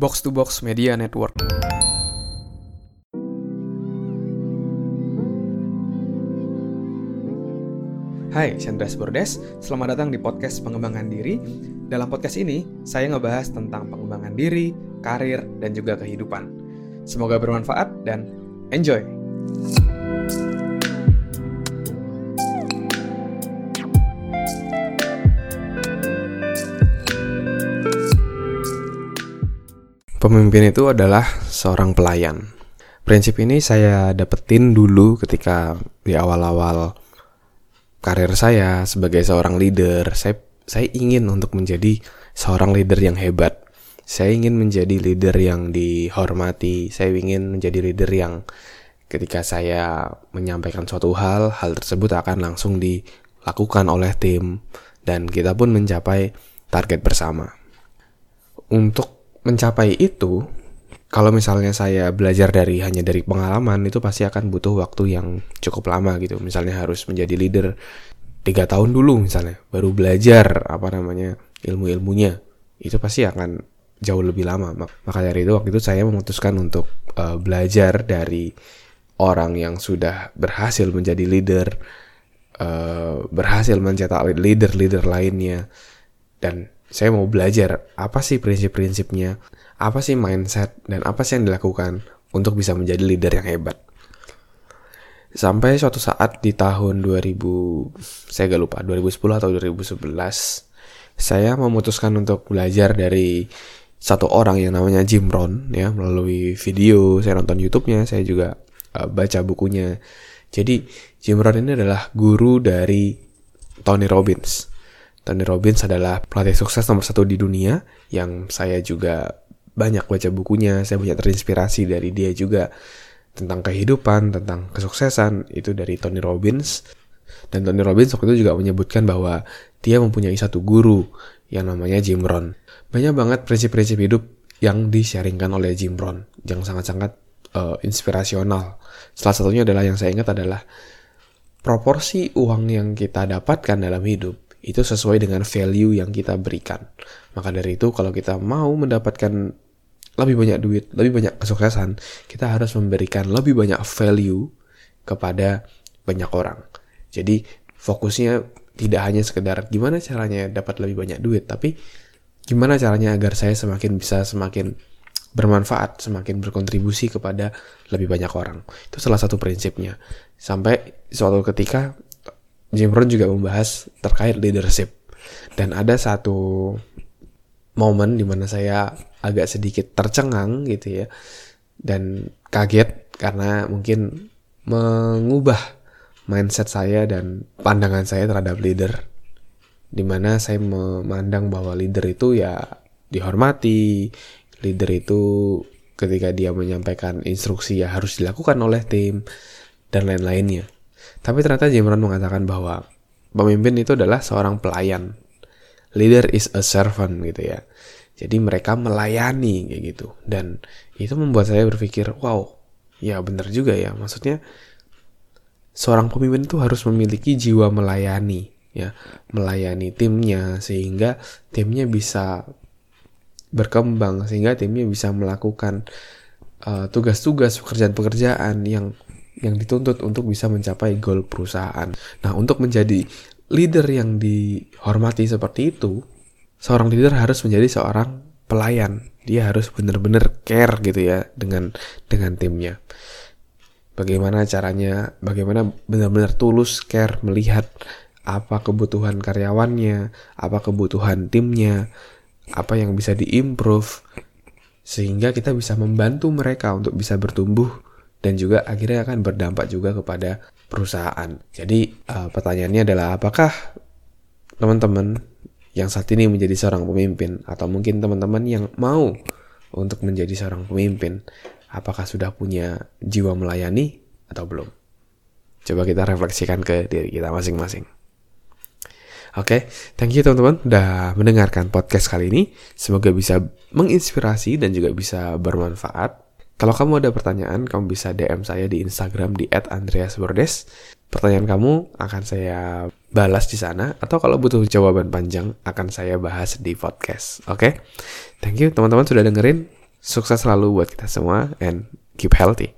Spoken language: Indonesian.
Box to Box Media Network. Hai, Chandra Bordes. Selamat datang di podcast pengembangan diri. Dalam podcast ini, saya ngebahas tentang pengembangan diri, karir, dan juga kehidupan. Semoga bermanfaat dan enjoy! Pemimpin itu adalah seorang pelayan. Prinsip ini saya dapetin dulu ketika di awal-awal karir saya sebagai seorang leader. Saya saya ingin untuk menjadi seorang leader yang hebat. Saya ingin menjadi leader yang dihormati. Saya ingin menjadi leader yang ketika saya menyampaikan suatu hal, hal tersebut akan langsung dilakukan oleh tim dan kita pun mencapai target bersama. Untuk mencapai itu, kalau misalnya saya belajar dari hanya dari pengalaman itu pasti akan butuh waktu yang cukup lama gitu. Misalnya harus menjadi leader tiga tahun dulu misalnya, baru belajar apa namanya ilmu-ilmunya, itu pasti akan jauh lebih lama. Maka dari itu waktu itu saya memutuskan untuk uh, belajar dari orang yang sudah berhasil menjadi leader, uh, berhasil mencetak leader-leader lainnya, dan saya mau belajar apa sih prinsip-prinsipnya, apa sih mindset, dan apa sih yang dilakukan untuk bisa menjadi leader yang hebat. Sampai suatu saat di tahun 2000, saya gak lupa, 2010 atau 2011, saya memutuskan untuk belajar dari satu orang yang namanya Jim Rohn ya melalui video saya nonton YouTube-nya saya juga uh, baca bukunya jadi Jim Rohn ini adalah guru dari Tony Robbins Tony Robbins adalah pelatih sukses nomor satu di dunia yang saya juga banyak baca bukunya, saya banyak terinspirasi dari dia juga tentang kehidupan, tentang kesuksesan itu dari Tony Robbins. Dan Tony Robbins waktu itu juga menyebutkan bahwa dia mempunyai satu guru yang namanya Jim Rohn. Banyak banget prinsip-prinsip hidup yang disharingkan oleh Jim Rohn yang sangat-sangat uh, inspirasional. Salah satunya adalah yang saya ingat adalah proporsi uang yang kita dapatkan dalam hidup itu sesuai dengan value yang kita berikan. Maka dari itu kalau kita mau mendapatkan lebih banyak duit, lebih banyak kesuksesan, kita harus memberikan lebih banyak value kepada banyak orang. Jadi fokusnya tidak hanya sekedar gimana caranya dapat lebih banyak duit, tapi gimana caranya agar saya semakin bisa semakin bermanfaat, semakin berkontribusi kepada lebih banyak orang. Itu salah satu prinsipnya. Sampai suatu ketika Jim Rohn juga membahas terkait leadership. Dan ada satu momen di mana saya agak sedikit tercengang gitu ya. Dan kaget karena mungkin mengubah mindset saya dan pandangan saya terhadap leader. Di mana saya memandang bahwa leader itu ya dihormati, leader itu ketika dia menyampaikan instruksi ya harus dilakukan oleh tim dan lain-lainnya. Tapi ternyata Jim Rohn mengatakan bahwa pemimpin itu adalah seorang pelayan. Leader is a servant gitu ya. Jadi mereka melayani kayak gitu. Dan itu membuat saya berpikir, wow, ya benar juga ya. Maksudnya seorang pemimpin itu harus memiliki jiwa melayani ya, melayani timnya sehingga timnya bisa berkembang sehingga timnya bisa melakukan uh, tugas-tugas uh, pekerjaan-pekerjaan yang yang dituntut untuk bisa mencapai goal perusahaan. Nah, untuk menjadi leader yang dihormati seperti itu, seorang leader harus menjadi seorang pelayan. Dia harus benar-benar care gitu ya dengan dengan timnya. Bagaimana caranya? Bagaimana benar-benar tulus care melihat apa kebutuhan karyawannya, apa kebutuhan timnya, apa yang bisa diimprove sehingga kita bisa membantu mereka untuk bisa bertumbuh dan juga akhirnya akan berdampak juga kepada perusahaan. Jadi uh, pertanyaannya adalah apakah teman-teman yang saat ini menjadi seorang pemimpin atau mungkin teman-teman yang mau untuk menjadi seorang pemimpin, apakah sudah punya jiwa melayani atau belum? Coba kita refleksikan ke diri kita masing-masing. Oke, okay, thank you teman-teman udah mendengarkan podcast kali ini. Semoga bisa menginspirasi dan juga bisa bermanfaat. Kalau kamu ada pertanyaan, kamu bisa DM saya di Instagram di @andreasbordes. Pertanyaan kamu akan saya balas di sana atau kalau butuh jawaban panjang akan saya bahas di podcast. Oke? Okay? Thank you teman-teman sudah dengerin. Sukses selalu buat kita semua and keep healthy.